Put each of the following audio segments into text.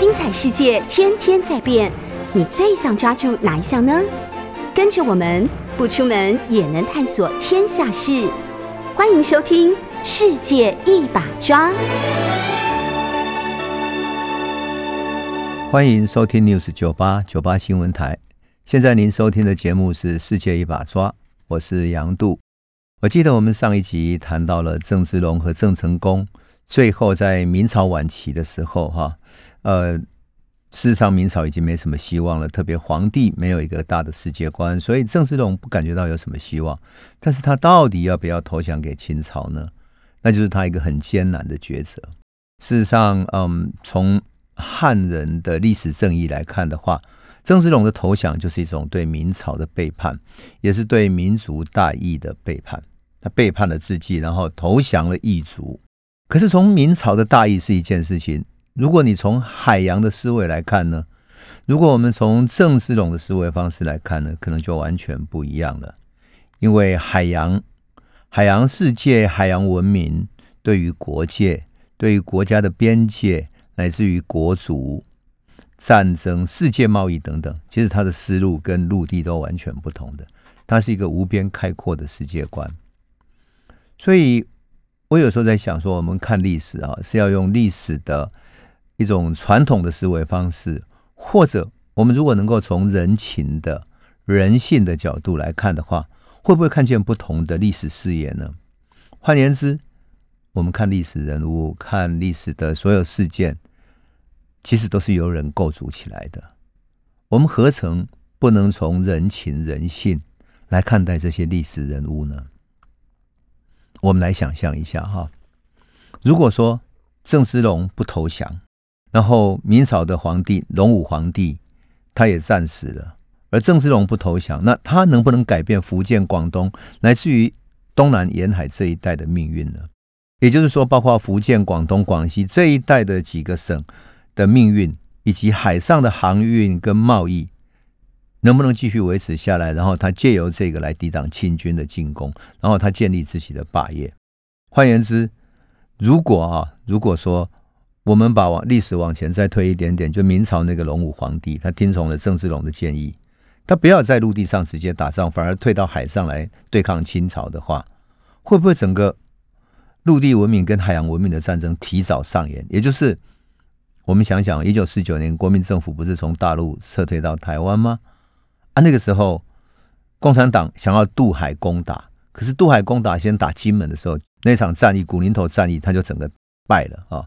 精彩世界天天在变，你最想抓住哪一项呢？跟着我们不出门也能探索天下事，欢迎收听《世界一把抓》。欢迎收听 News 九八九八新闻台。现在您收听的节目是《世界一把抓》，我是杨度。我记得我们上一集谈到了郑芝龙和郑成功，最后在明朝晚期的时候，哈，呃，事实上明朝已经没什么希望了，特别皇帝没有一个大的世界观，所以郑芝龙不感觉到有什么希望。但是他到底要不要投降给清朝呢？那就是他一个很艰难的抉择。事实上，嗯，从汉人的历史正义来看的话，郑芝龙的投降就是一种对明朝的背叛，也是对民族大义的背叛。他背叛了自己，然后投降了异族。可是从明朝的大义是一件事情，如果你从海洋的思维来看呢？如果我们从郑芝龙的思维方式来看呢，可能就完全不一样了。因为海洋、海洋世界、海洋文明对于国界、对于国家的边界，乃至于国族、战争、世界贸易等等，其实他的思路跟陆地都完全不同的。它是一个无边开阔的世界观。所以，我有时候在想说，我们看历史啊，是要用历史的一种传统的思维方式，或者我们如果能够从人情的、人性的角度来看的话，会不会看见不同的历史视野呢？换言之，我们看历史人物、看历史的所有事件，其实都是由人构筑起来的。我们何曾不能从人情、人性来看待这些历史人物呢？我们来想象一下哈，如果说郑芝龙不投降，然后明朝的皇帝隆武皇帝他也战死了，而郑芝龙不投降，那他能不能改变福建、广东乃至于东南沿海这一带的命运呢？也就是说，包括福建、广东、广西这一带的几个省的命运，以及海上的航运跟贸易。能不能继续维持下来？然后他借由这个来抵挡清军的进攻，然后他建立自己的霸业。换言之，如果啊，如果说我们把往历史往前再推一点点，就明朝那个隆武皇帝，他听从了郑芝龙的建议，他不要在陆地上直接打仗，反而退到海上来对抗清朝的话，会不会整个陆地文明跟海洋文明的战争提早上演？也就是我们想想，一九四九年国民政府不是从大陆撤退到台湾吗？啊，那个时候，共产党想要渡海攻打，可是渡海攻打先打金门的时候，那场战役古林头战役，他就整个败了啊！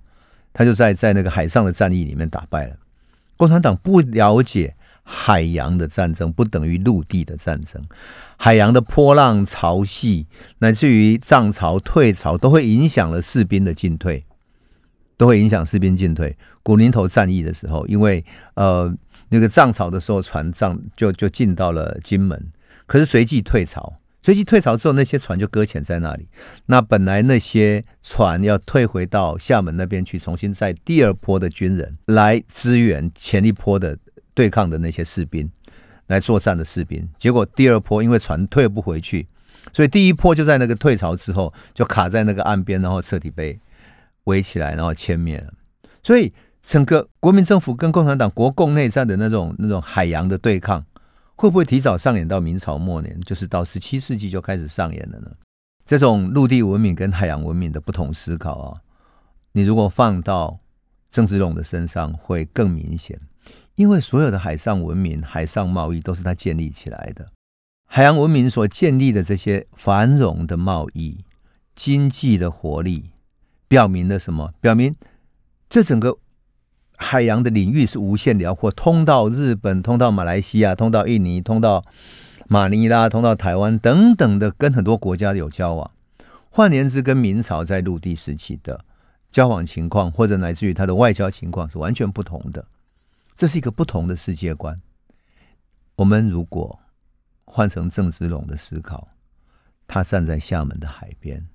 他就在在那个海上的战役里面打败了。共产党不了解海洋的战争不等于陆地的战争，海洋的波浪潮汐，乃至于涨潮退潮，都会影响了士兵的进退，都会影响士兵进退。古宁头战役的时候，因为呃。那个涨潮的时候，船涨就就进到了金门，可是随即退潮，随即退潮之后，那些船就搁浅在那里。那本来那些船要退回到厦门那边去，重新在第二波的军人来支援前一波的对抗的那些士兵来作战的士兵，结果第二波因为船退不回去，所以第一波就在那个退潮之后就卡在那个岸边，然后彻底被围起来，然后歼灭了。所以。整个国民政府跟共产党国共内战的那种那种海洋的对抗，会不会提早上演到明朝末年？就是到十七世纪就开始上演了呢？这种陆地文明跟海洋文明的不同思考啊，你如果放到郑芝龙的身上，会更明显。因为所有的海上文明、海上贸易都是他建立起来的，海洋文明所建立的这些繁荣的贸易、经济的活力，表明了什么？表明这整个。海洋的领域是无限辽阔，通到日本，通到马来西亚，通到印尼，通到马尼拉，通到台湾等等的，跟很多国家有交往。换言之，跟明朝在陆地时期的交往情况，或者乃至于他的外交情况是完全不同的。这是一个不同的世界观。我们如果换成郑芝龙的思考，他站在厦门的海边，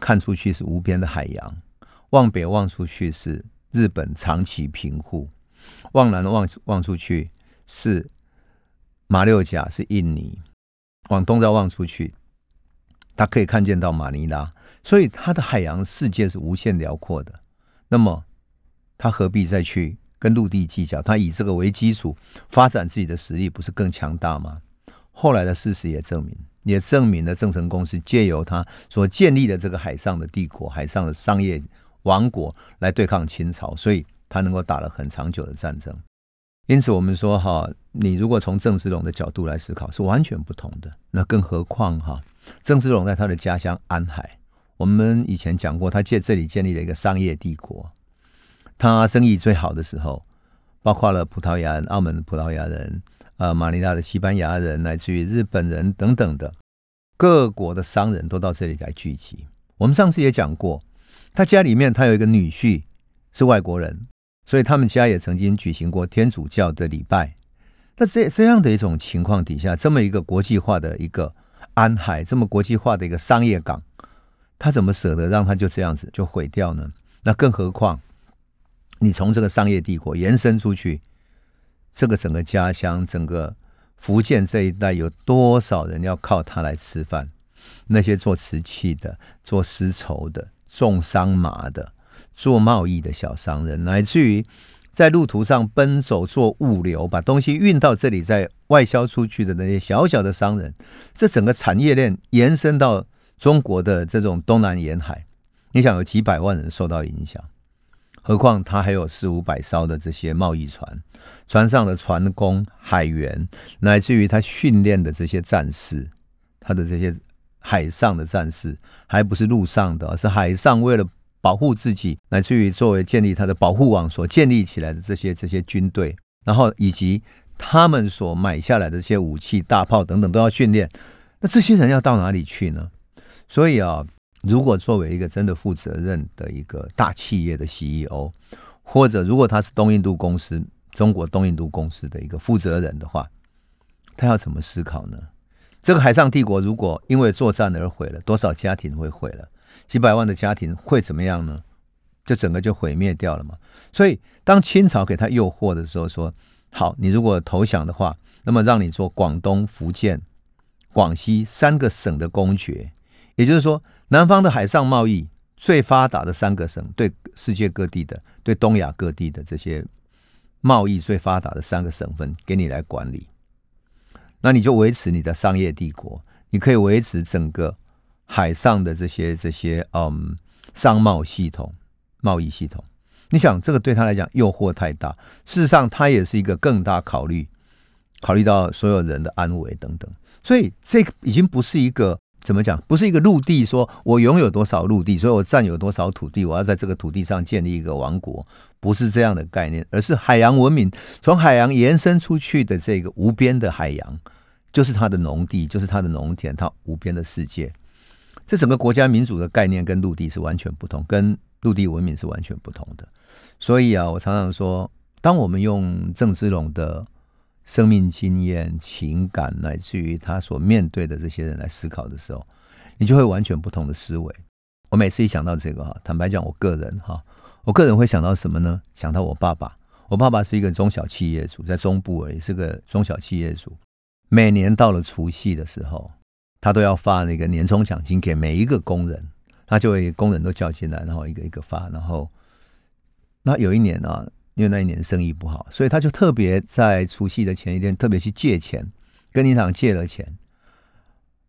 看出去是无边的海洋，往北望出去是。日本长崎平户，往南望望出去是马六甲，是印尼；往东再望出去，他可以看见到马尼拉。所以，他的海洋世界是无限辽阔的。那么，他何必再去跟陆地计较，他以这个为基础发展自己的实力，不是更强大吗？后来的事实也证明，也证明了郑成功是借由他所建立的这个海上的帝国、海上的商业王国来对抗清朝，所以他能够打了很长久的战争。因此，我们说哈，你如果从郑芝龙的角度来思考，是完全不同的。那更何况哈，郑芝龙在他的家乡安海，我们以前讲过，他借这里建立了一个商业帝国。他生意最好的时候，包括了葡萄牙人、澳门的葡萄牙人、呃，马尼拉的西班牙人，乃至于日本人等等的各国的商人都到这里来聚集。我们上次也讲过，他家里面他有一个女婿是外国人，所以他们家也曾经举行过天主教的礼拜。那这这样的一种情况底下，这么一个国际化的一个安海，这么国际化的一个商业港，他怎么舍得让他就这样子就毁掉呢？那更何况。你从这个商业帝国延伸出去，这个整个家乡，整个福建这一带有多少人要靠他来吃饭？那些做瓷器的、做丝绸的、种桑麻的、做贸易的小商人，乃至于在路途上奔走做物流，把东西运到这里再外销出去的那些小小的商人，这整个产业链延伸到中国的这种东南沿海，你想有几百万人受到影响？何况他还有四五百艘的这些贸易船，船上的船工、海员，乃至于他训练的这些战士，他的这些海上的战士，还不是陆上的，是海上为了保护自己，乃至于作为建立他的保护网所建立起来的这些这些军队，然后以及他们所买下来的这些武器、大炮等等都要训练，那这些人要到哪里去呢？所以啊。如果作为一个真的负责任的一个大企业的 CEO，或者如果他是东印度公司、中国东印度公司的一个负责人的话，他要怎么思考呢？这个海上帝国如果因为作战而毁了，多少家庭会毁了？几百万的家庭会怎么样呢？就整个就毁灭掉了嘛。所以当清朝给他诱惑的时候，说：“好，你如果投降的话，那么让你做广东、福建、广西三个省的公爵。”也就是说。南方的海上贸易最发达的三个省，对世界各地的、对东亚各地的这些贸易最发达的三个省份，给你来管理，那你就维持你的商业帝国，你可以维持整个海上的这些这些嗯商贸系统、贸易系统。你想，这个对他来讲诱惑太大，事实上，他也是一个更大考虑，考虑到所有人的安危等等，所以这个已经不是一个。怎么讲？不是一个陆地，说我拥有多少陆地，所以我占有多少土地，我要在这个土地上建立一个王国，不是这样的概念，而是海洋文明从海洋延伸出去的这个无边的海洋，就是它的农地，就是它的农田，它无边的世界。这整个国家民主的概念跟陆地是完全不同，跟陆地文明是完全不同的。所以啊，我常常说，当我们用郑芝龙的。生命经验、情感，乃至于他所面对的这些人来思考的时候，你就会完全不同的思维。我每次一想到这个哈，坦白讲，我个人哈，我个人会想到什么呢？想到我爸爸。我爸爸是一个中小企业主，在中部而已，是个中小企业主。每年到了除夕的时候，他都要发那个年终奖金给每一个工人，他就会工人都叫进来，然后一个一个发。然后，那有一年啊。因为那一年生意不好，所以他就特别在除夕的前一天特别去借钱，跟银行借了钱，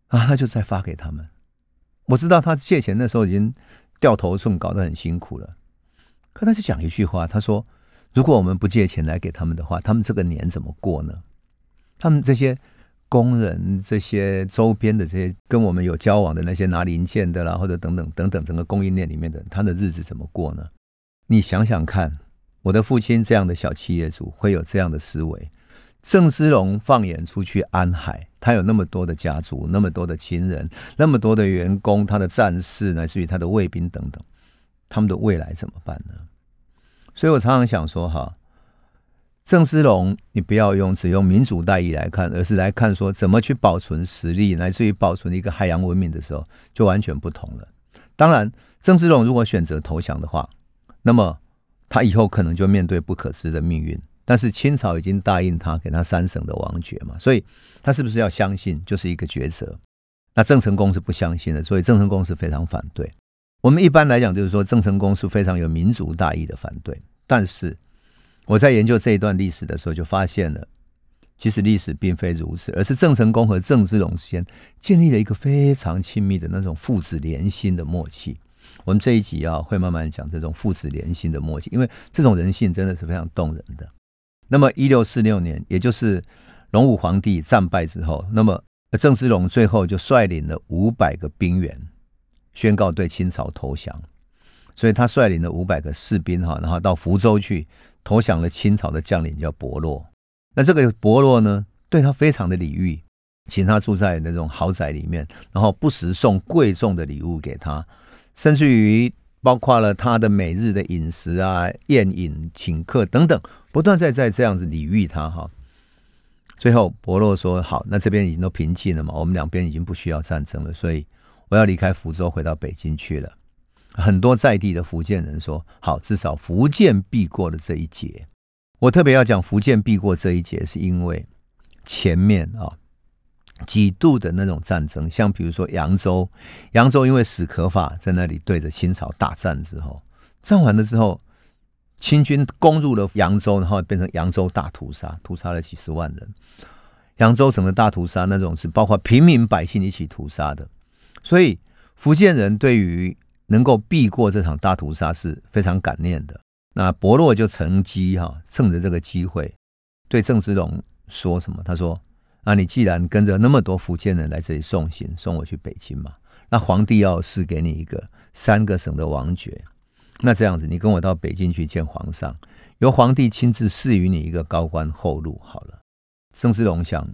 啊，他就再发给他们。我知道他借钱那时候已经掉头寸，搞得很辛苦了。可他就讲一句话，他说：“如果我们不借钱来给他们的话，他们这个年怎么过呢？他们这些工人、这些周边的这些跟我们有交往的那些拿零件的啦，或者等等等等整个供应链里面的，他的日子怎么过呢？你想想看。”我的父亲这样的小企业主会有这样的思维。郑芝龙放眼出去安海，他有那么多的家族，那么多的亲人，那么多的员工，他的战士乃至于他的卫兵等等，他们的未来怎么办呢？所以我常常想说，哈，郑芝龙，你不要用只用民主大义来看，而是来看说怎么去保存实力，乃至于保存一个海洋文明的时候，就完全不同了。当然，郑芝龙如果选择投降的话，那么。他以后可能就面对不可知的命运，但是清朝已经答应他，给他三省的王爵嘛，所以他是不是要相信，就是一个抉择。那郑成功是不相信的，所以郑成功是非常反对。我们一般来讲就是说，郑成功是非常有民族大义的反对，但是我在研究这一段历史的时候，就发现了，其实历史并非如此，而是郑成功和郑芝龙之间建立了一个非常亲密的那种父子连心的默契。我们这一集啊，会慢慢讲这种父子连心的默契，因为这种人性真的是非常动人的。那么，一六四六年，也就是隆武皇帝战败之后，那么郑芝龙最后就率领了五百个兵员，宣告对清朝投降。所以他率领了五百个士兵哈，然后到福州去投降了清朝的将领叫伯洛。那这个伯洛呢，对他非常的礼遇，请他住在那种豪宅里面，然后不时送贵重的礼物给他，甚至于包括了他的每日的饮食啊、宴饮、请客等等，不断在在这样子礼遇他哈。最后伯洛说：“好，那这边已经都平静了嘛，我们两边已经不需要战争了，所以我要离开福州，回到北京去了。”很多在地的福建人说：“好，至少福建避过了这一劫。”我特别要讲福建避过这一劫，是因为前面啊几度的那种战争，像比如说扬州，扬州因为史可法在那里对着清朝大战之后，战完了之后，清军攻入了扬州，然后变成扬州大屠杀，屠杀了几十万人。扬州城的大屠杀那种是包括平民百姓一起屠杀的，所以福建人对于能够避过这场大屠杀是非常感念的。那伯洛就乘机哈，趁着这个机会，对郑芝龙说什么？他说：“那，你既然跟着那么多福建人来这里送行，送我去北京嘛，那皇帝要赐给你一个三个省的王爵。那这样子，你跟我到北京去见皇上，由皇帝亲自赐予你一个高官厚禄。好了。”郑芝龙想，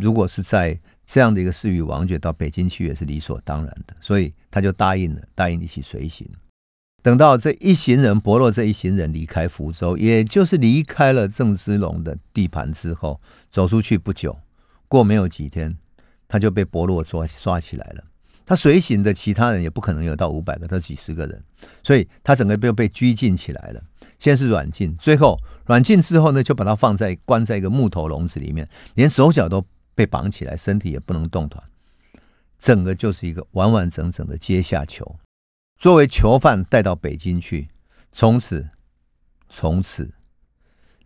如果是在。这样的一个赐予王爵到北京去也是理所当然的，所以他就答应了，答应一起随行。等到这一行人，伯洛这一行人离开福州，也就是离开了郑芝龙的地盘之后，走出去不久，过没有几天，他就被伯洛抓抓起来了。他随行的其他人也不可能有到五百个，他几十个人，所以他整个被被拘禁起来了。先是软禁，最后软禁之后呢，就把他放在关在一个木头笼子里面，连手脚都。被绑起来，身体也不能动弹，整个就是一个完完整整的阶下囚。作为囚犯带到北京去，从此，从此，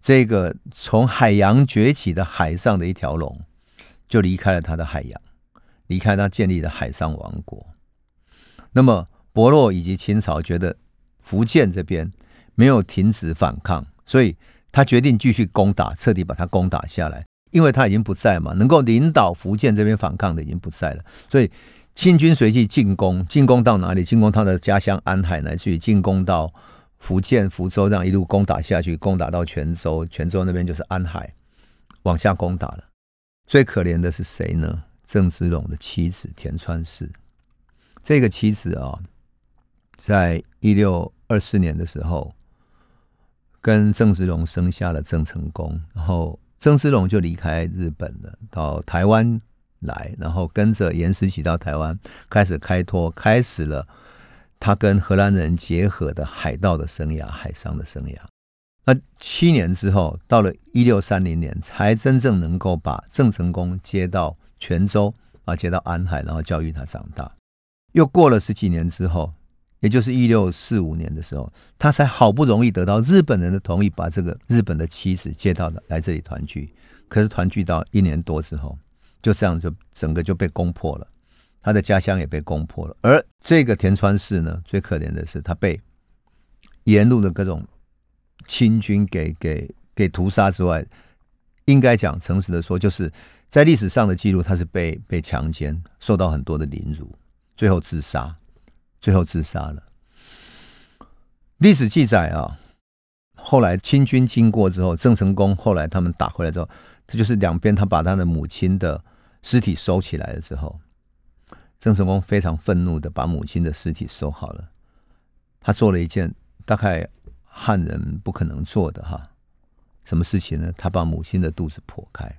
这个从海洋崛起的海上的一条龙，就离开了他的海洋，离开他建立的海上王国。那么，伯洛以及清朝觉得福建这边没有停止反抗，所以他决定继续攻打，彻底把他攻打下来。因为他已经不在嘛，能够领导福建这边反抗的已经不在了，所以清军随即进攻，进攻到哪里？进攻他的家乡安海，乃至于进攻到福建福州，这样一路攻打下去，攻打到泉州，泉州那边就是安海，往下攻打了。最可怜的是谁呢？郑芝龙的妻子田川氏，这个妻子啊，在一六二四年的时候，跟郑芝龙生下了郑成功，然后。郑芝龙就离开日本了，到台湾来，然后跟着严思齐到台湾，开始开拓，开始了他跟荷兰人结合的海盗的生涯，海上的生涯。那七年之后，到了一六三零年，才真正能够把郑成功接到泉州啊，接到安海，然后教育他长大。又过了十几年之后。也就是一六四五年的时候，他才好不容易得到日本人的同意，把这个日本的妻子接到来这里团聚。可是团聚到一年多之后，就这样就整个就被攻破了，他的家乡也被攻破了。而这个田川氏呢，最可怜的是他被沿路的各种清军给给给屠杀之外，应该讲诚实的说，就是在历史上的记录，他是被被强奸，受到很多的凌辱，最后自杀。最后自杀了。历史记载啊，后来清军经过之后，郑成功后来他们打回来之后，这就是两边他把他的母亲的尸体收起来了之后，郑成功非常愤怒的把母亲的尸体收好了。他做了一件大概汉人不可能做的哈，什么事情呢？他把母亲的肚子剖开。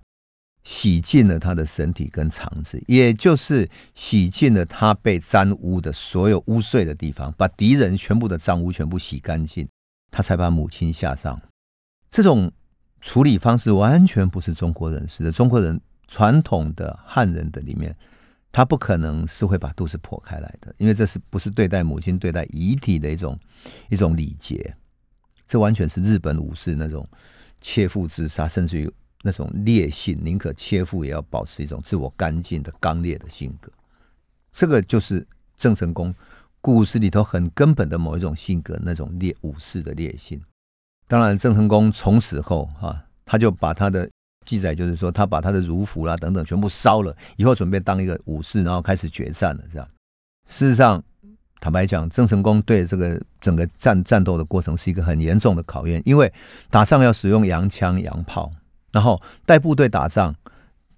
洗净了他的身体跟肠子，也就是洗净了他被沾污的所有污秽的地方，把敌人全部的脏污全部洗干净，他才把母亲下葬。这种处理方式完全不是中国人式的。中国人传统的汉人的里面，他不可能是会把肚子剖开来的，因为这是不是对待母亲、对待遗体的一种一种礼节。这完全是日本武士那种切腹自杀，甚至于那种烈性，宁可切腹也要保持一种自我干净的刚烈的性格。这个就是郑成功故事里头很根本的某一种性格，那种烈武士的烈性。当然，郑成功从此后哈，他就把他的记载，就是说他把他的儒服啦等等全部烧了，以后准备当一个武士，然后开始决战了。这样，事实上，坦白讲，郑成功对这个整个战战斗的过程是一个很严重的考验，因为打仗要使用洋枪洋炮，然后带部队打仗，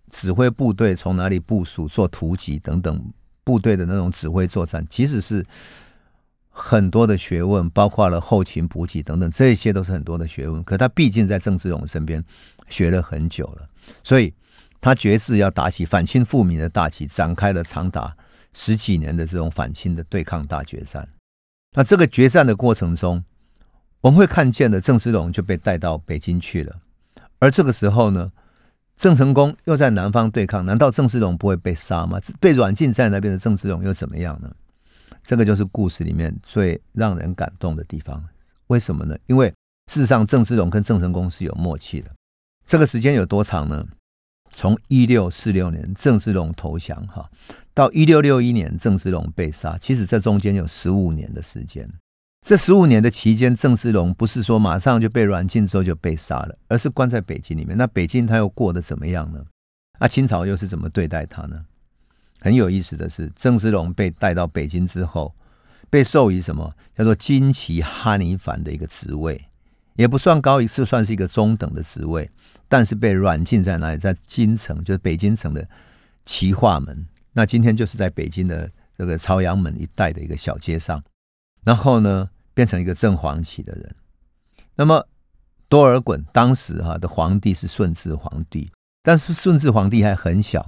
指挥部队从哪里部署、做突击等等，部队的那种指挥作战，其实是。很多的学问，包括了后勤补给等等，这些都是很多的学问。可他毕竟在郑芝龙身边学了很久了，所以他决志要打起反清复明的大旗，展开了长达十几年的这种反清的对抗大决战。那这个决战的过程中，我们会看见的郑芝龙就被带到北京去了。而这个时候呢，郑成功又在南方对抗，难道郑芝龙不会被杀吗？被软禁在那边的郑芝龙又怎么样呢？这个就是故事里面最让人感动的地方，为什么呢？因为事实上，郑芝龙跟郑成功是有默契的。这个时间有多长呢？从一六四六年郑芝龙投降哈，到一六六一年郑芝龙被杀，其实这中间有十五年的时间。这十五年的期间，郑芝龙不是说马上就被软禁之后就被杀了，而是关在北京里面。那北京他又过得怎么样呢？那清朝又是怎么对待他呢？很有意思的是，郑芝龙被带到北京之后，被授予什么叫做金旗哈尼凡的一个职位，也不算高，一次算是一个中等的职位，但是被软禁在哪里？在京城，就是北京城的齐化门。那今天就是在北京的这个朝阳门一带的一个小街上。然后呢，变成一个正黄旗的人。那么多尔衮当时哈的皇帝是顺治皇帝，但是顺治皇帝还很小。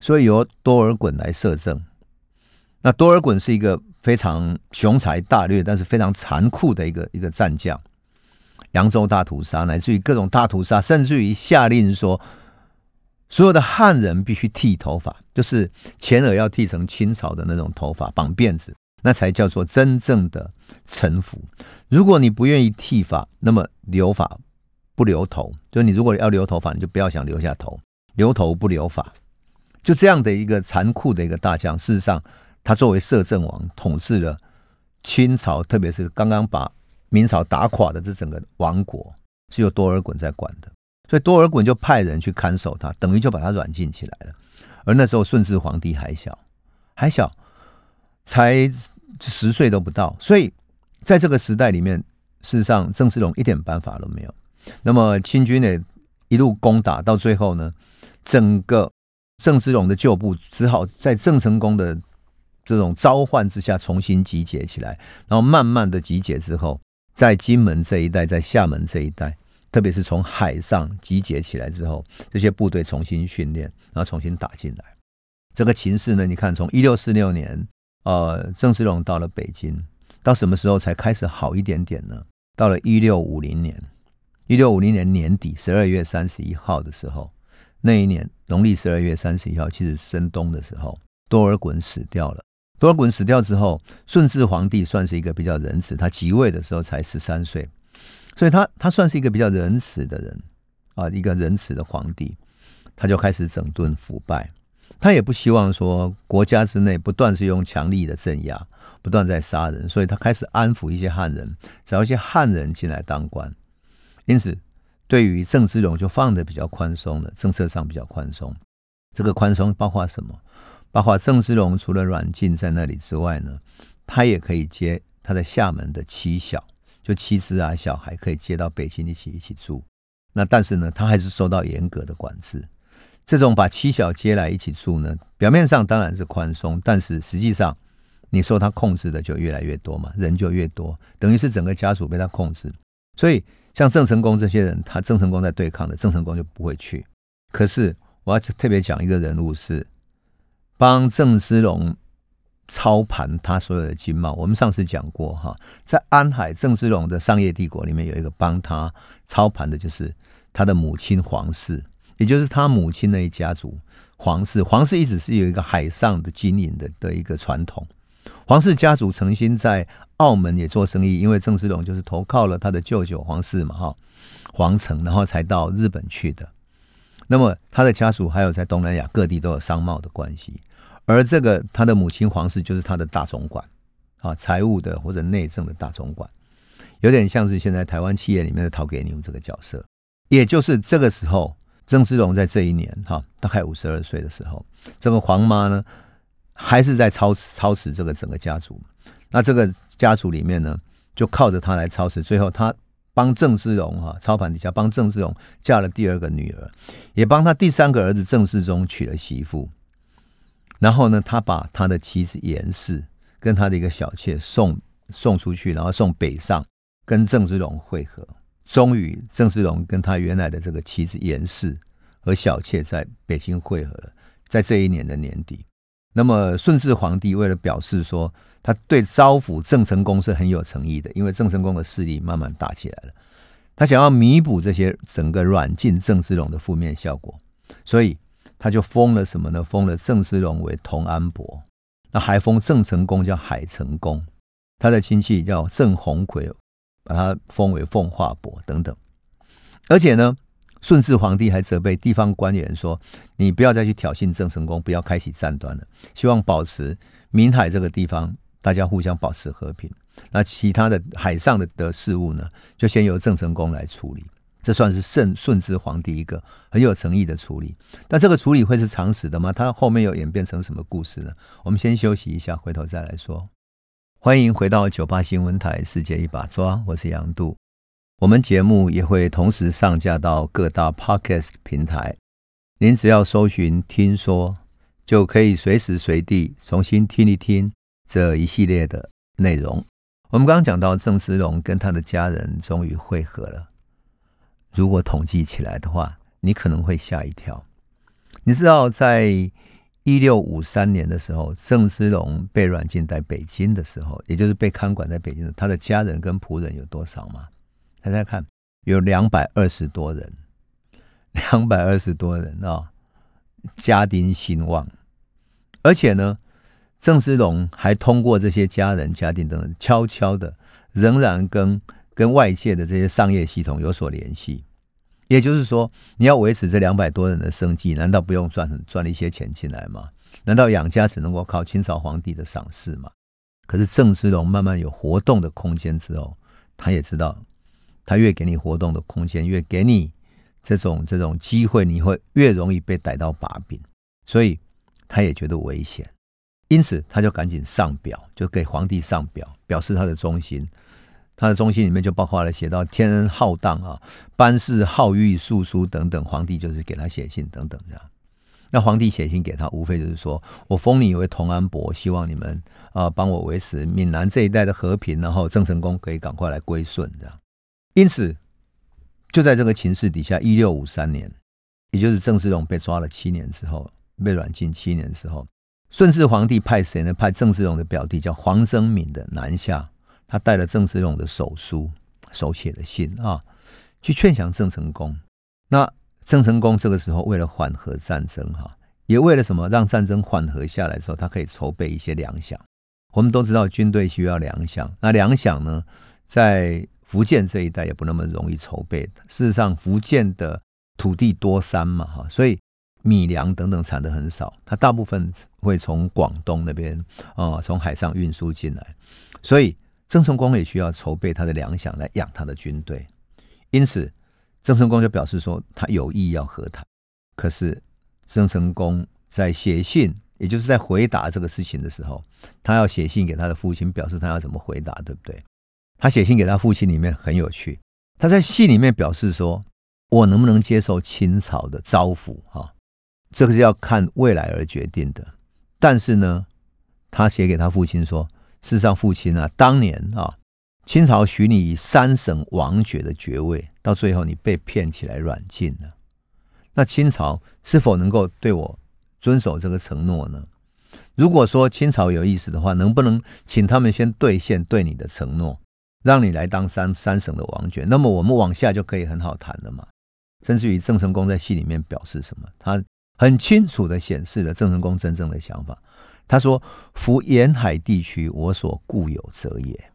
所以由多尔衮来摄政。那多尔衮是一个非常雄才大略，但是非常残酷的一个一个战将。扬州大屠杀，乃至于各种大屠杀，甚至于下令说，所有的汉人必须剃头发，就是前额要剃成清朝的那种头发，绑辫子，那才叫做真正的臣服。如果你不愿意剃发，那么留发不留头，就你如果要留头发，你就不要想留下头，留头不留发。就这样的一个残酷的一个大将，事实上，他作为摄政王，统治了清朝，特别是刚刚把明朝打垮的这整个王国，是由多尔衮在管的，所以多尔衮就派人去看守他，等于就把他软禁起来了。而那时候顺治皇帝还小，还小，才十岁都不到，所以在这个时代里面，事实上郑芝龙一点办法都没有。那么清军呢，一路攻打到最后呢，整个。郑芝龙的旧部只好在郑成功的这种召唤之下重新集结起来，然后慢慢的集结之后，在金门这一带，在厦门这一带，特别是从海上集结起来之后，这些部队重新训练，然后重新打进来。这个情势呢，你看，从一六四六年，呃，郑芝龙到了北京，到什么时候才开始好一点点呢？到了一六五零年，一六五零年年底十二月三十一号的时候。那一年农历十二月三十一号，其实深冬的时候，多尔衮死掉了。多尔衮死掉之后，顺治皇帝算是一个比较仁慈，他即位的时候才十三岁，所以他他算是一个比较仁慈的人啊，一个仁慈的皇帝，他就开始整顿腐败。他也不希望说国家之内不断是用强力的镇压，不断在杀人，所以他开始安抚一些汉人，找一些汉人进来当官，因此。对于郑芝龙就放得比较宽松了，政策上比较宽松。这个宽松包括什么？包括郑芝龙除了软禁在那里之外呢，他也可以接他在厦门的妻小，就妻子啊、小孩可以接到北京一起一起住。那但是呢，他还是受到严格的管制。这种把妻小接来一起住呢，表面上当然是宽松，但是实际上你受他控制的就越来越多嘛，人就越多，等于是整个家族被他控制，所以。像郑成功这些人，他郑成功在对抗的，郑成功就不会去。可是我要特别讲一个人物，是帮郑芝龙操盘他所有的经贸。我们上次讲过哈，在安海郑芝龙的商业帝国里面，有一个帮他操盘的，就是他的母亲黄氏，也就是他母亲那一家族黄氏。黄氏一直是有一个海上的经营的的一个传统。黄氏家族曾经在澳门也做生意，因为郑芝龙就是投靠了他的舅舅黄氏嘛，哈，黄成，然后才到日本去的。那么他的家属还有在东南亚各地都有商贸的关系，而这个他的母亲黄氏就是他的大总管啊，财务的或者内政的大总管，有点像是现在台湾企业里面的陶给牛这个角色。也就是这个时候，郑芝龙在这一年哈，大概五十二岁的时候，这个黄妈呢。还是在操持操持这个整个家族，那这个家族里面呢，就靠着他来操持。最后，他帮郑芝龙哈操盘底下帮郑芝龙嫁了第二个女儿，也帮他第三个儿子郑世忠娶了媳妇。然后呢，他把他的妻子严氏跟他的一个小妾送送出去，然后送北上跟郑芝龙会合。终于，郑芝龙跟他原来的这个妻子严氏和小妾在北京会合了，在这一年的年底。那么顺治皇帝为了表示说他对招抚郑成功是很有诚意的，因为郑成功的势力慢慢大起来了，他想要弥补这些整个软禁郑芝龙的负面效果，所以他就封了什么呢？封了郑芝龙为同安伯，那还封郑成功叫海成功，他的亲戚叫郑鸿逵，把他封为奉化伯等等，而且呢。顺治皇帝还责备地方官员说：“你不要再去挑衅郑成功，不要开启战端了。希望保持闽海这个地方，大家互相保持和平。那其他的海上的的事务呢，就先由郑成功来处理。这算是顺顺治皇帝一个很有诚意的处理。但这个处理会是常识的吗？他后面又演变成什么故事呢？我们先休息一下，回头再来说。欢迎回到九八新闻台《世界一把抓》，我是杨度。我们节目也会同时上架到各大 Podcast 平台，您只要搜寻“听说”，就可以随时随地重新听一听这一系列的内容。我们刚刚讲到郑芝龙跟他的家人终于会合了，如果统计起来的话，你可能会吓一跳。你知道，在一六五三年的时候，郑芝龙被软禁在北京的时候，也就是被看管在北京的，他的家人跟仆人有多少吗？大家看，有两百二十多人，两百二十多人啊、家丁兴旺，而且呢，郑芝龙还通过这些家人、家丁等等，悄悄的仍然跟跟外界的这些商业系统有所联系。也就是说，你要维持这两百多人的生计，难道不用赚赚一些钱进来吗？难道养家只能够靠清朝皇帝的赏识吗？可是郑芝龙慢慢有活动的空间之后，他也知道。他越给你活动的空间，越给你这种这种机会，你会越容易被逮到把柄，所以他也觉得危险，因此他就赶紧上表，就给皇帝上表，表示他的忠心。他的忠心里面就包括了写到天恩浩荡啊，班氏好諭述书等等，皇帝就是给他写信等等这样。那皇帝写信给他，无非就是说我封你为同安伯，希望你们啊帮我维持闽南这一带的和平，然后郑成功可以赶快来归顺这样。因此，就在这个情势底下，一六五三年，也就是郑芝龙被抓了七年之后，被软禁七年之后，顺治皇帝派谁呢？派郑芝龙的表弟叫黄征敏的南下，他带了郑芝龙的手书、手写的信啊，去劝降郑成功。那郑成功这个时候为了缓和战争，哈，也为了什么？让战争缓和下来之后，他可以筹备一些粮饷。我们都知道军队需要粮饷，那粮饷呢，在福建这一带也不那么容易筹备。事实上，福建的土地多山嘛，哈，所以米粮等等产的很少。它大部分会从广东那边啊，从海上运输进来。所以郑成功也需要筹备他的粮饷来养他的军队。因此，郑成功就表示说他有意要和谈。可是郑成功在写信，也就是在回答这个事情的时候，他要写信给他的父亲，表示他要怎么回答，对不对？他写信给他父亲，里面很有趣。他在信里面表示说：“我能不能接受清朝的招抚？哈，这个是要看未来而决定的。但是呢，他写给他父亲说：事实上，父亲啊，当年啊，清朝许你三省王爵的爵位，到最后你被骗起来软禁了。那清朝是否能够对我遵守这个承诺呢？如果说清朝有意思的话，能不能请他们先兑现对你的承诺？”让你来当三三省的王爵，那么我们往下就可以很好谈了嘛。甚至于郑成功在戏里面表示什么，他很清楚的显示了郑成功真正的想法。他说：“夫沿海地区，我所固有者也。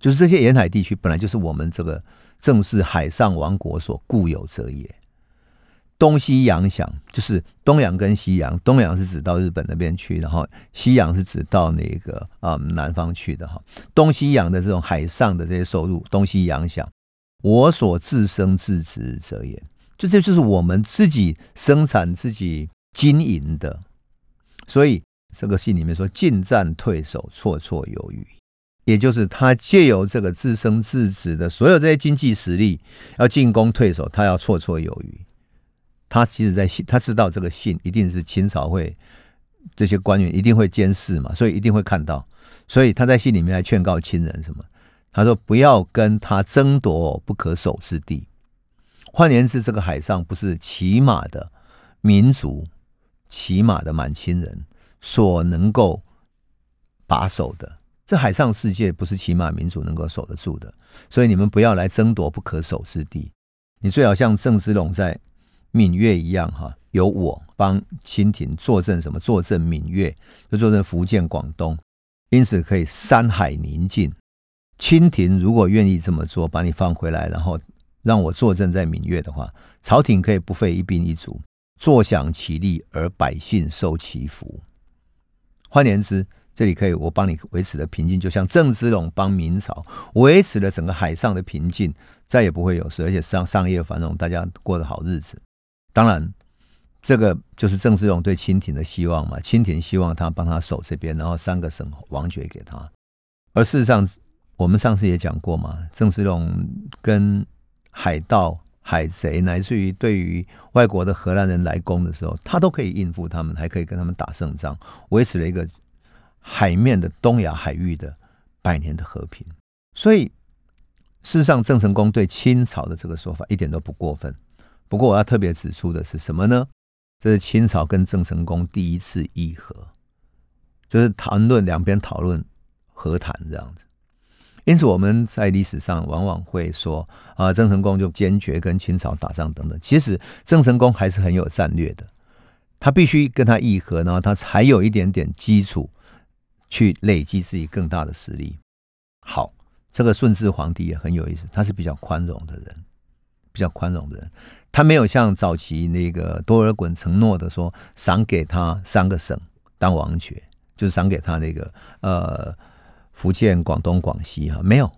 就是这些沿海地区本来就是我们这个正是海上王国所固有者也。东西洋想就是东洋跟西洋，东洋是指到日本那边去，然后西洋是指到那个啊、嗯、南方去的哈。东西洋的这种海上的这些收入，东西洋想，我所自生自植者也，就这就是我们自己生产自己经营的。所以这个信里面说，进战退守，绰绰有余，也就是他借由这个自生自植的所有这些经济实力，要进攻退守，他要绰绰有余。他其实，在信，他知道这个信一定是清朝会这些官员一定会监视嘛，所以一定会看到，所以他在信里面还劝告亲人什么？他说不要跟他争夺不可守之地。换言之，这个海上不是骑马的民族、骑马的满清人所能够把守的。这海上世界不是骑马民族能够守得住的，所以你们不要来争夺不可守之地。你最好像郑芝龙在。闽粤一样哈，由我帮清廷坐镇什么？坐镇闽粤，就坐镇福建、广东，因此可以山海宁静。清廷如果愿意这么做，把你放回来，然后让我坐镇在闽粤的话，朝廷可以不费一兵一卒，坐享其利，而百姓受其福。换言之，这里可以我帮你维持的平静，就像郑芝龙帮明朝维持了整个海上的平静，再也不会有事，而且商商业繁荣，大家过得好日子。当然，这个就是郑芝龙对清廷的希望嘛。清廷希望他帮他守这边，然后三个省王爵给他。而事实上，我们上次也讲过嘛，郑芝龙跟海盗、海贼，乃至于对于外国的荷兰人来攻的时候，他都可以应付他们，还可以跟他们打胜仗，维持了一个海面的东亚海域的百年的和平。所以，事实上，郑成功对清朝的这个说法一点都不过分。不过我要特别指出的是什么呢？这是清朝跟郑成功第一次议和，就是谈论两边讨论和谈这样子。因此我们在历史上往往会说啊，郑成功就坚决跟清朝打仗等等。其实郑成功还是很有战略的，他必须跟他议和，然后他才有一点点基础去累积自己更大的实力。好，这个顺治皇帝也很有意思，他是比较宽容的人，比较宽容的人。他没有像早期那个多尔衮承诺的说，赏给他三个省当王爵，就是赏给他那个呃福建、广东、广西哈，没有。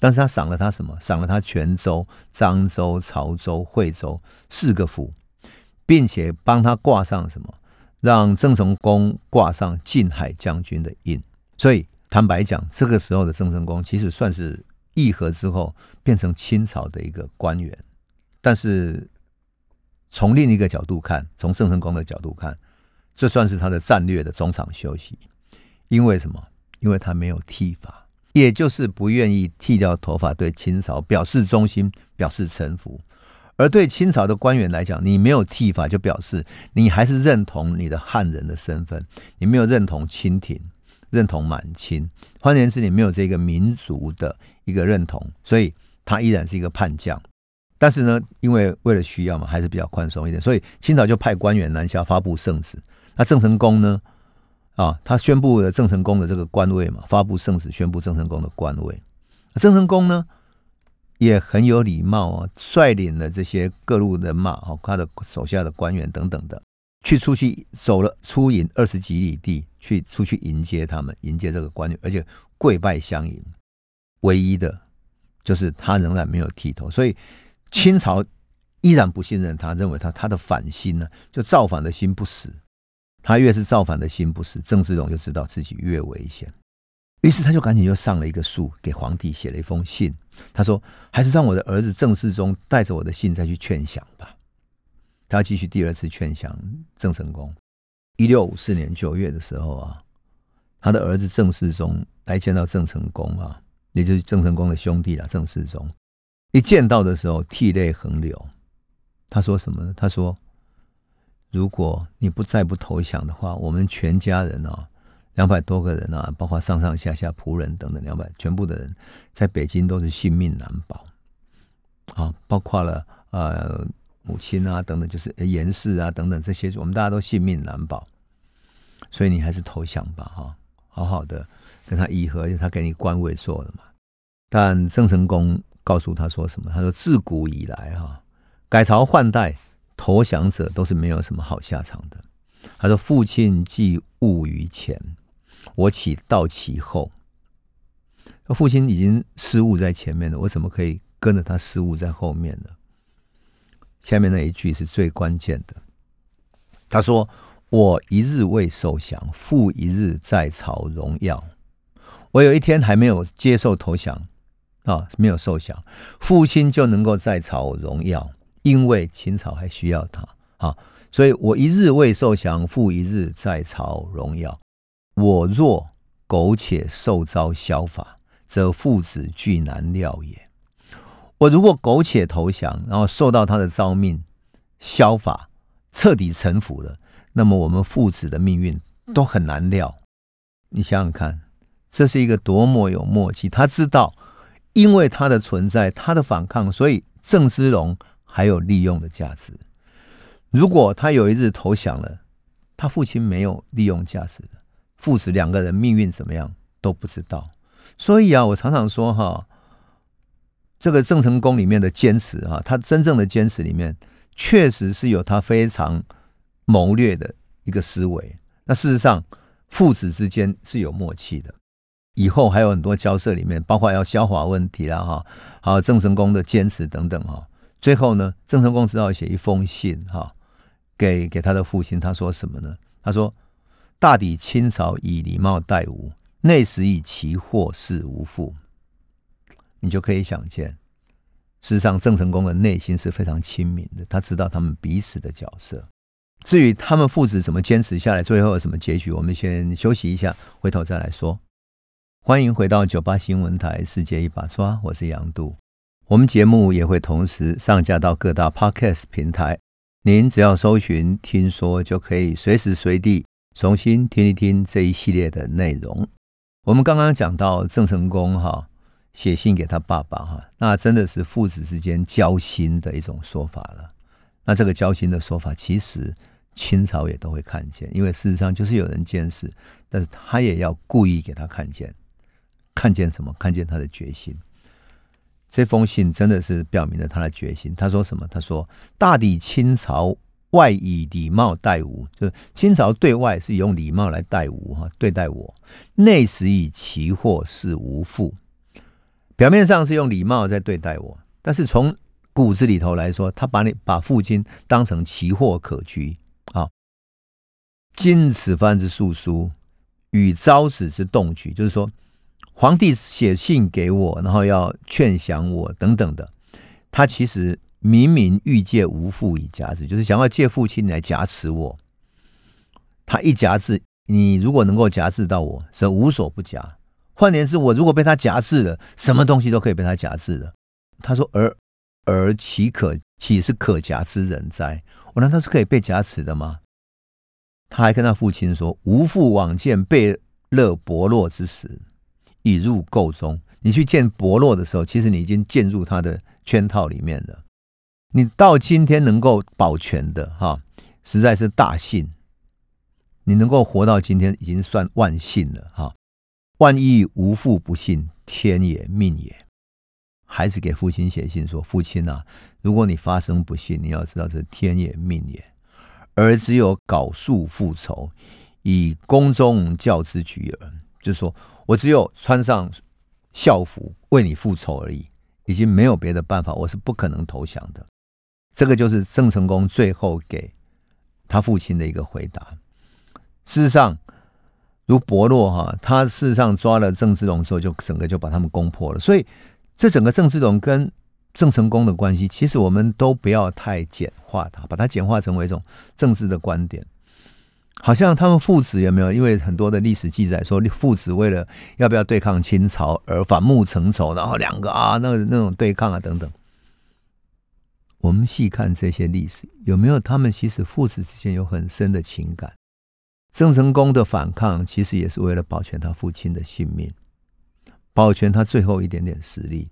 但是他赏了他什么？赏了他泉州、漳州、潮州、惠州四个府，并且帮他挂上什么？让郑成功挂上靖海将军的印。所以坦白讲，这个时候的郑成功其实算是议和之后变成清朝的一个官员。但是从另一个角度看，从郑成功的角度看，这算是他的战略的中场休息。因为什么？因为他没有剃发，也就是不愿意剃掉头发，对清朝表示忠心，表示臣服。而对清朝的官员来讲，你没有剃发，就表示你还是认同你的汉人的身份，你没有认同清廷，认同满清。换言之，你没有这个民族的一个认同，所以他依然是一个叛将。但是呢，因为为了需要嘛，还是比较宽松一点，所以清朝就派官员南下发布圣旨。那郑成功呢？啊，他宣布了郑成功的这个官位嘛，发布圣旨宣布郑成功的官位。郑成功呢也很有礼貌啊，率领了这些各路人马，哈，他的手下的官员等等的，去出去走了出营二十几里地，去出去迎接他们，迎接这个官员，而且跪拜相迎。唯一的就是他仍然没有剃头，所以。清朝依然不信任他，认为他他的反心呢，就造反的心不死。他越是造反的心不死，郑芝龙就知道自己越危险，于是他就赶紧又上了一个树，给皇帝写了一封信。他说：“还是让我的儿子郑世忠带着我的信再去劝降吧。”他继续第二次劝降郑成功。一六五四年九月的时候啊，他的儿子郑世忠来见到郑成功啊，也就是郑成功的兄弟啊，郑世忠。一见到的时候，涕泪横流。他说什么呢？他说：“如果你不再不投降的话，我们全家人啊，两百多个人啊，包括上上下下仆人等等，两百全部的人，在北京都是性命难保啊，包括了呃母亲啊等等，就是严氏啊等等这些，我们大家都性命难保。所以你还是投降吧，哈，好好的跟他议和，他给你官位做了嘛。”但郑成功告诉他说什么？他说：“自古以来，哈，改朝换代，投降者都是没有什么好下场的。”他说：“父亲既误于前，我岂道其后？父亲已经失误在前面了，我怎么可以跟着他失误在后面呢？”下面那一句是最关键的。他说：“我一日未受降，父一日在朝荣耀。我有一天还没有接受投降。”啊，没有受降，父亲就能够在朝荣耀，因为秦朝还需要他啊。所以我一日未受降，父一日在朝荣耀。我若苟且受遭削法，则父子俱难料也。我如果苟且投降，然后受到他的诏命，削法，彻底臣服了，那么我们父子的命运都很难料。你想想看，这是一个多么有默契，他知道。因为他的存在，他的反抗，所以郑芝龙还有利用的价值。如果他有一日投降了，他父亲没有利用价值，父子两个人命运怎么样都不知道。所以啊，我常常说哈，这个郑成功里面的坚持哈，他真正的坚持里面，确实是有他非常谋略的一个思维。那事实上，父子之间是有默契的。以后还有很多交涉里面，包括要消化问题啦，哈，还有郑成功的坚持等等，哈。最后呢，郑成功只好写一封信，哈，给给他的父亲。他说什么呢？他说：“大抵清朝以礼貌待吾，内实以其祸事无父。”你就可以想见，事实上郑成功的内心是非常亲民的，他知道他们彼此的角色。至于他们父子怎么坚持下来，最后有什么结局，我们先休息一下，回头再来说。欢迎回到九八新闻台《世界一把抓》，我是杨度。我们节目也会同时上架到各大 Podcast 平台，您只要搜寻“听说”，就可以随时随地重新听一听这一系列的内容。我们刚刚讲到郑成功哈写信给他爸爸哈，那真的是父子之间交心的一种说法了。那这个交心的说法，其实清朝也都会看见，因为事实上就是有人监视，但是他也要故意给他看见。看见什么？看见他的决心。这封信真的是表明了他的决心。他说什么？他说：“大抵清朝外以礼貌待吾，就是清朝对外是用礼貌来待吾哈，对待我；内实以其祸事吾父。表面上是用礼貌在对待我，但是从骨子里头来说，他把你把父亲当成奇货可居啊。今此番之诉书，与昭子之动举，就是说。”皇帝写信给我，然后要劝降我等等的，他其实明明欲借吾父以夹之，就是想要借父亲来夹持我。他一夹制，你如果能够夹制到我，则无所不夹。换言之，我如果被他夹制了，什么东西都可以被他夹制了。他说：“而而岂可岂是可夹之人哉？我难道是可以被夹持的吗？”他还跟他父亲说：“吾父往见贝勒伯洛之时。”已入构中，你去见伯洛的时候，其实你已经进入他的圈套里面了。你到今天能够保全的哈，实在是大幸。你能够活到今天，已经算万幸了哈。万一无父不幸，天也命也。孩子给父亲写信说：“父亲啊，如果你发生不幸，你要知道这是天也命也。儿只有縞束复仇，以宫中教之举耳。”就说。我只有穿上校服为你复仇而已，已经没有别的办法，我是不可能投降的。这个就是郑成功最后给他父亲的一个回答。事实上，如伯洛哈，他事实上抓了郑芝龙之后，就整个就把他们攻破了。所以，这整个郑芝龙跟郑成功的关系，其实我们都不要太简化它，把它简化成为一种政治的观点。好像他们父子有没有？因为很多的历史记载说，父子为了要不要对抗清朝而反目成仇，然后两个啊，那那种对抗啊等等。我们细看这些历史，有没有他们其实父子之间有很深的情感？郑成功的反抗其实也是为了保全他父亲的性命，保全他最后一点点实力。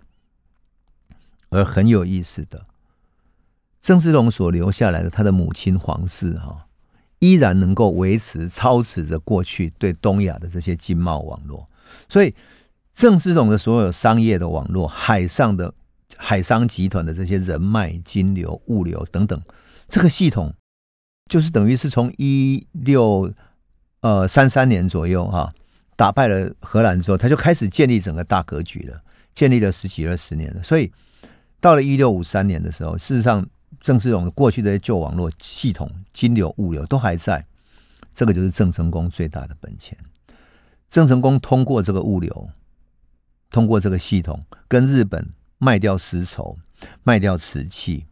而很有意思的，郑芝龙所留下来的他的母亲皇氏哈。依然能够维持操持着过去对东亚的这些经贸网络，所以郑芝龙的所有商业的网络、海上的海商集团的这些人脉、金流、物流等等，这个系统就是等于是从一六呃三三年左右哈、打败了荷兰之后，他就开始建立整个大格局了，建立了十几二十年了。所以到了一六五三年的时候，事实上郑芝龙过去的旧网络系统、金流、物流都还在，这个就是郑成功最大的本钱。郑成功通过这个物流。通过这个系统跟日本卖掉丝绸，卖掉瓷器，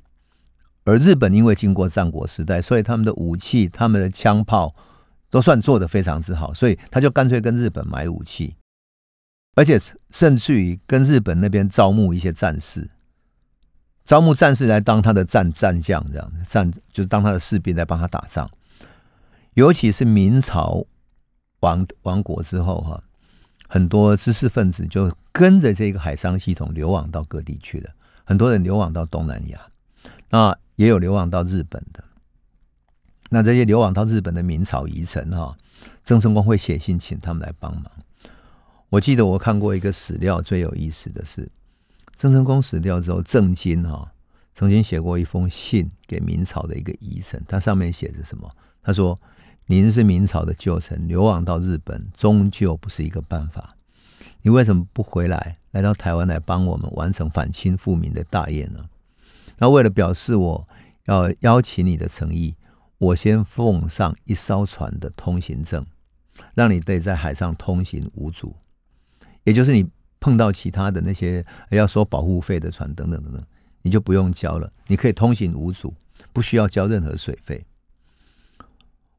而日本因为经过战国时代，所以他们的武器、他们的枪炮都算做得非常之好，所以他就干脆跟日本买武器，而且甚至于跟日本那边招募一些战士，招募战士来当他的战战将，这样战就是当他的士兵来帮他打仗，尤其是明朝亡亡国之后，哈。很多知识分子就跟着这个海商系统流亡到各地去了，很多人流亡到东南亚，那也有流亡到日本的。那这些流亡到日本的明朝遗臣哈，郑成功会写信请他们来帮忙。我记得我看过一个史料，最有意思的是，郑成功死掉之后，郑经哈曾经写过一封信给明朝的一个遗臣，他上面写着什么？他说。您是明朝的旧臣，流亡到日本，终究不是一个办法。你为什么不回来，来到台湾来帮我们完成反清复明的大业呢？那为了表示我要邀请你的诚意，我先奉上一艘船的通行证，让你得在海上通行无阻。也就是你碰到其他的那些要收保护费的船等等等等，你就不用交了，你可以通行无阻，不需要交任何水费。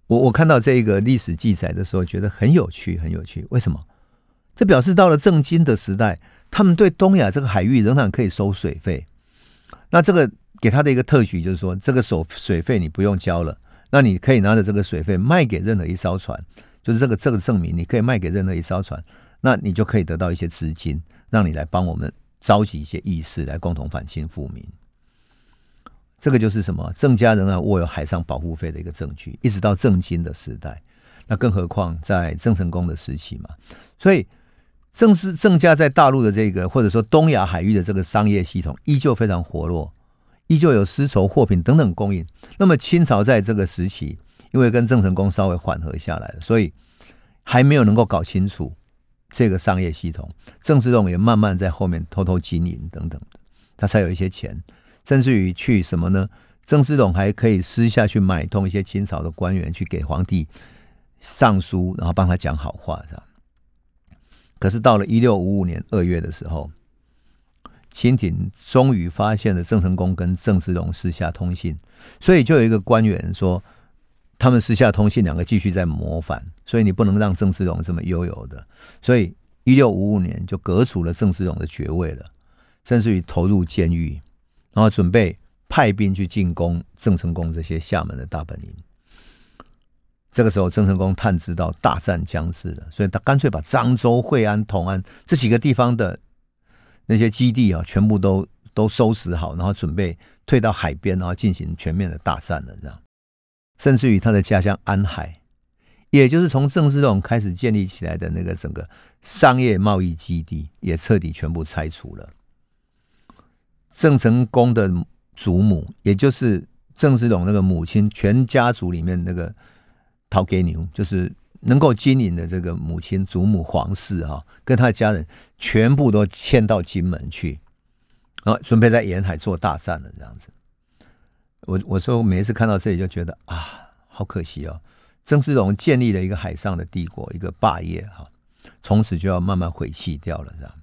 我我看到这个历史记载的时候，觉得很有趣，很有趣。为什么？这表示到了正经的时代，他们对东亚这个海域仍然可以收水费。那这个给他的一个特许就是说，这个收水费你不用交了，那你可以拿着这个水费卖给任何一艘船，就是这个这个证明，你可以卖给任何一艘船，那你就可以得到一些资金，让你来帮我们召集一些义士来共同反清复明。这个就是什么？郑家仍然握有海上保护费的一个证据，一直到郑经的时代，那更何况在郑成功的时期嘛。所以，正是郑家在大陆的这个或者说东亚海域的这个商业系统依旧非常活络，依旧有丝绸、货品等等供应。那么清朝在这个时期，因为跟郑成功稍微缓和下来了，所以还没有能够搞清楚这个商业系统。郑芝龙也慢慢在后面偷偷经营等等，他才有一些钱。甚至于去什么呢？郑芝龙还可以私下去买通一些清朝的官员，去给皇帝上书，然后帮他讲好话，是吧？可是到了一六五五年二月的时候，清廷终于发现了郑成功跟郑芝龙私下通信，所以就有一个官员说，他们私下通信，两个继续在谋反，所以你不能让郑芝龙这么悠游的，所以一六五五年就革除了郑芝龙的爵位了，甚至于投入监狱。然后准备派兵去进攻郑成功这些厦门的大本营。这个时候，郑成功探知到大战将至了，所以他干脆把漳州、惠安、同安这几个地方的那些基地啊，全部都都收拾好，然后准备退到海边，然后进行全面的大战了。这样，甚至于他的家乡安海，也就是从郑芝龙开始建立起来的那个整个商业贸易基地，也彻底全部拆除了。郑成功的祖母，也就是郑芝龙那个母亲，全家族里面那个头家娘，就是能够经营的这个母亲祖母皇室哈，跟他的家人全部都迁到金门去，然后准备在沿海做大战了。这样子，我我说每一次看到这里就觉得啊，好可惜哦，郑芝龙建立了一个海上的帝国，一个霸业哈，从此就要慢慢毁弃掉了，这样。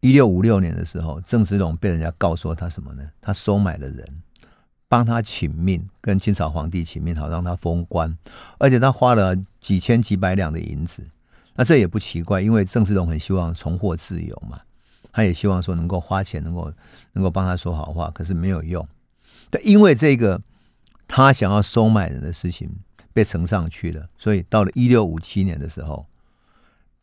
一六五六年的时候，郑芝龙被人家告说他什么呢？他收买了人，帮他请命，跟清朝皇帝请命，好让他封官，而且他花了几千几百两的银子。那这也不奇怪，因为郑芝龙很希望重获自由嘛，他也希望说能够花钱，能够能够帮他说好话，可是没有用。但因为这个他想要收买人的事情被呈上去了，所以到了一六五七年的时候。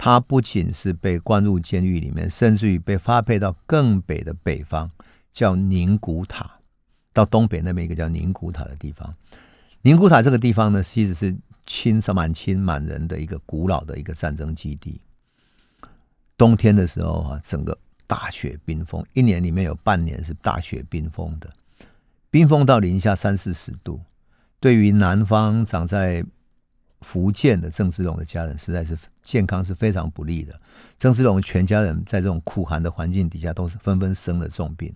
他不仅是被关入监狱里面，甚至于被发配到更北的北方，叫宁古塔，到东北那边一个叫宁古塔的地方。宁古塔这个地方呢，其实是清满清满人的一个古老的一个战争基地。冬天的时候啊，整个大雪冰封，一年里面有半年是大雪冰封的，冰封到零下三四十度，对于南方长在福建的郑芝龙的家人，实在是健康是非常不利的。郑芝龙全家人在这种酷寒的环境底下，都是纷纷生了重病，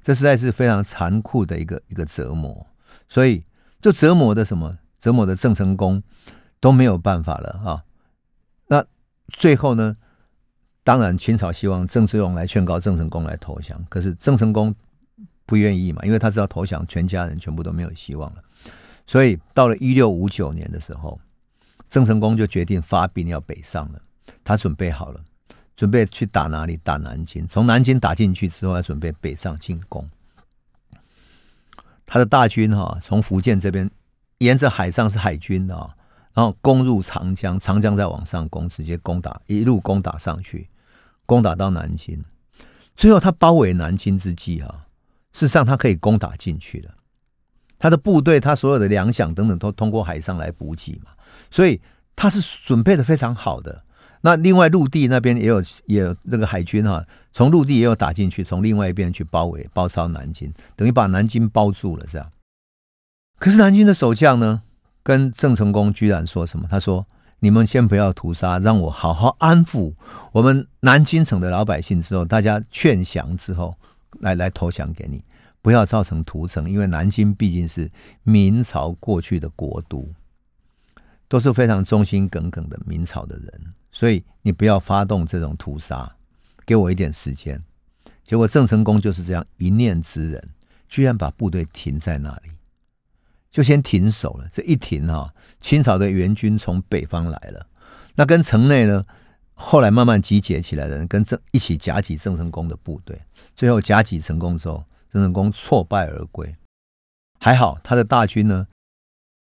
这实在是非常残酷的一个一个折磨。所以，就折磨的什么？折磨的郑成功都没有办法了啊！那最后呢？当然，秦朝希望郑芝龙来劝告郑成功来投降，可是郑成功不愿意嘛，因为他知道投降，全家人全部都没有希望了。所以到了一六五九年的时候，郑成功就决定发兵要北上了。他准备好了，准备去打哪里？打南京。从南京打进去之后，要准备北上进攻。他的大军哈，从福建这边沿着海上是海军啊，然后攻入长江，长江再往上攻，直接攻打，一路攻打上去。攻打到南京，最后他包围南京之际啊，事实上他可以攻打进去了。他的部队，他所有的粮饷等等都通过海上来补给嘛，所以他是准备的非常好的。那另外陆地那边也有也有这个海军哈，从陆地也有打进去，从另外一边去包围包抄南京，等于把南京包住了这样。可是南京的守将呢，跟郑成功居然说什么？他说。你们先不要屠杀，让我好好安抚我们南京城的老百姓。之后，大家劝降之后，来来投降给你，不要造成屠城。因为南京毕竟是明朝过去的国都，都是非常忠心耿耿的明朝的人，所以你不要发动这种屠杀，给我一点时间。结果郑成功就是这样一念之人，居然把部队停在那里。就先停手了，这一停哈，清朝的援军从北方来了，那跟城内呢，后来慢慢集结起来的人跟郑一起夹击郑成功的部队，最后夹击成功之后，郑成功挫败而归。还好他的大军呢，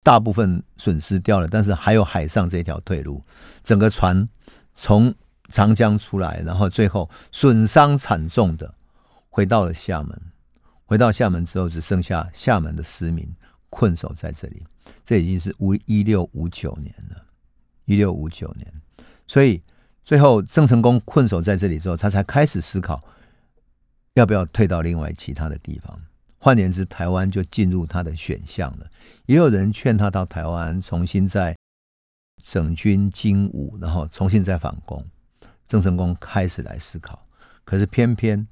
大部分损失掉了，但是还有海上这条退路，整个船从长江出来，然后最后损伤惨重的回到了厦门，回到厦门之后，只剩下厦门的市民。困守在这里，这已经是五一六五九年了，一六五九年，所以最后郑成功困守在这里之后，他才开始思考要不要退到另外其他的地方。换言之，台湾就进入他的选项了。也有人劝他到台湾重新再整军精武，然后重新再反攻。郑成功开始来思考，可是偏偏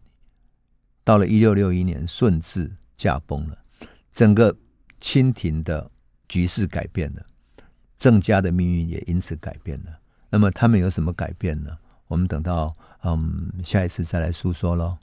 到了一六六一年，顺治驾崩了，整个。清廷的局势改变了，郑家的命运也因此改变了。那么他们有什么改变呢？我们等到嗯下一次再来诉说喽。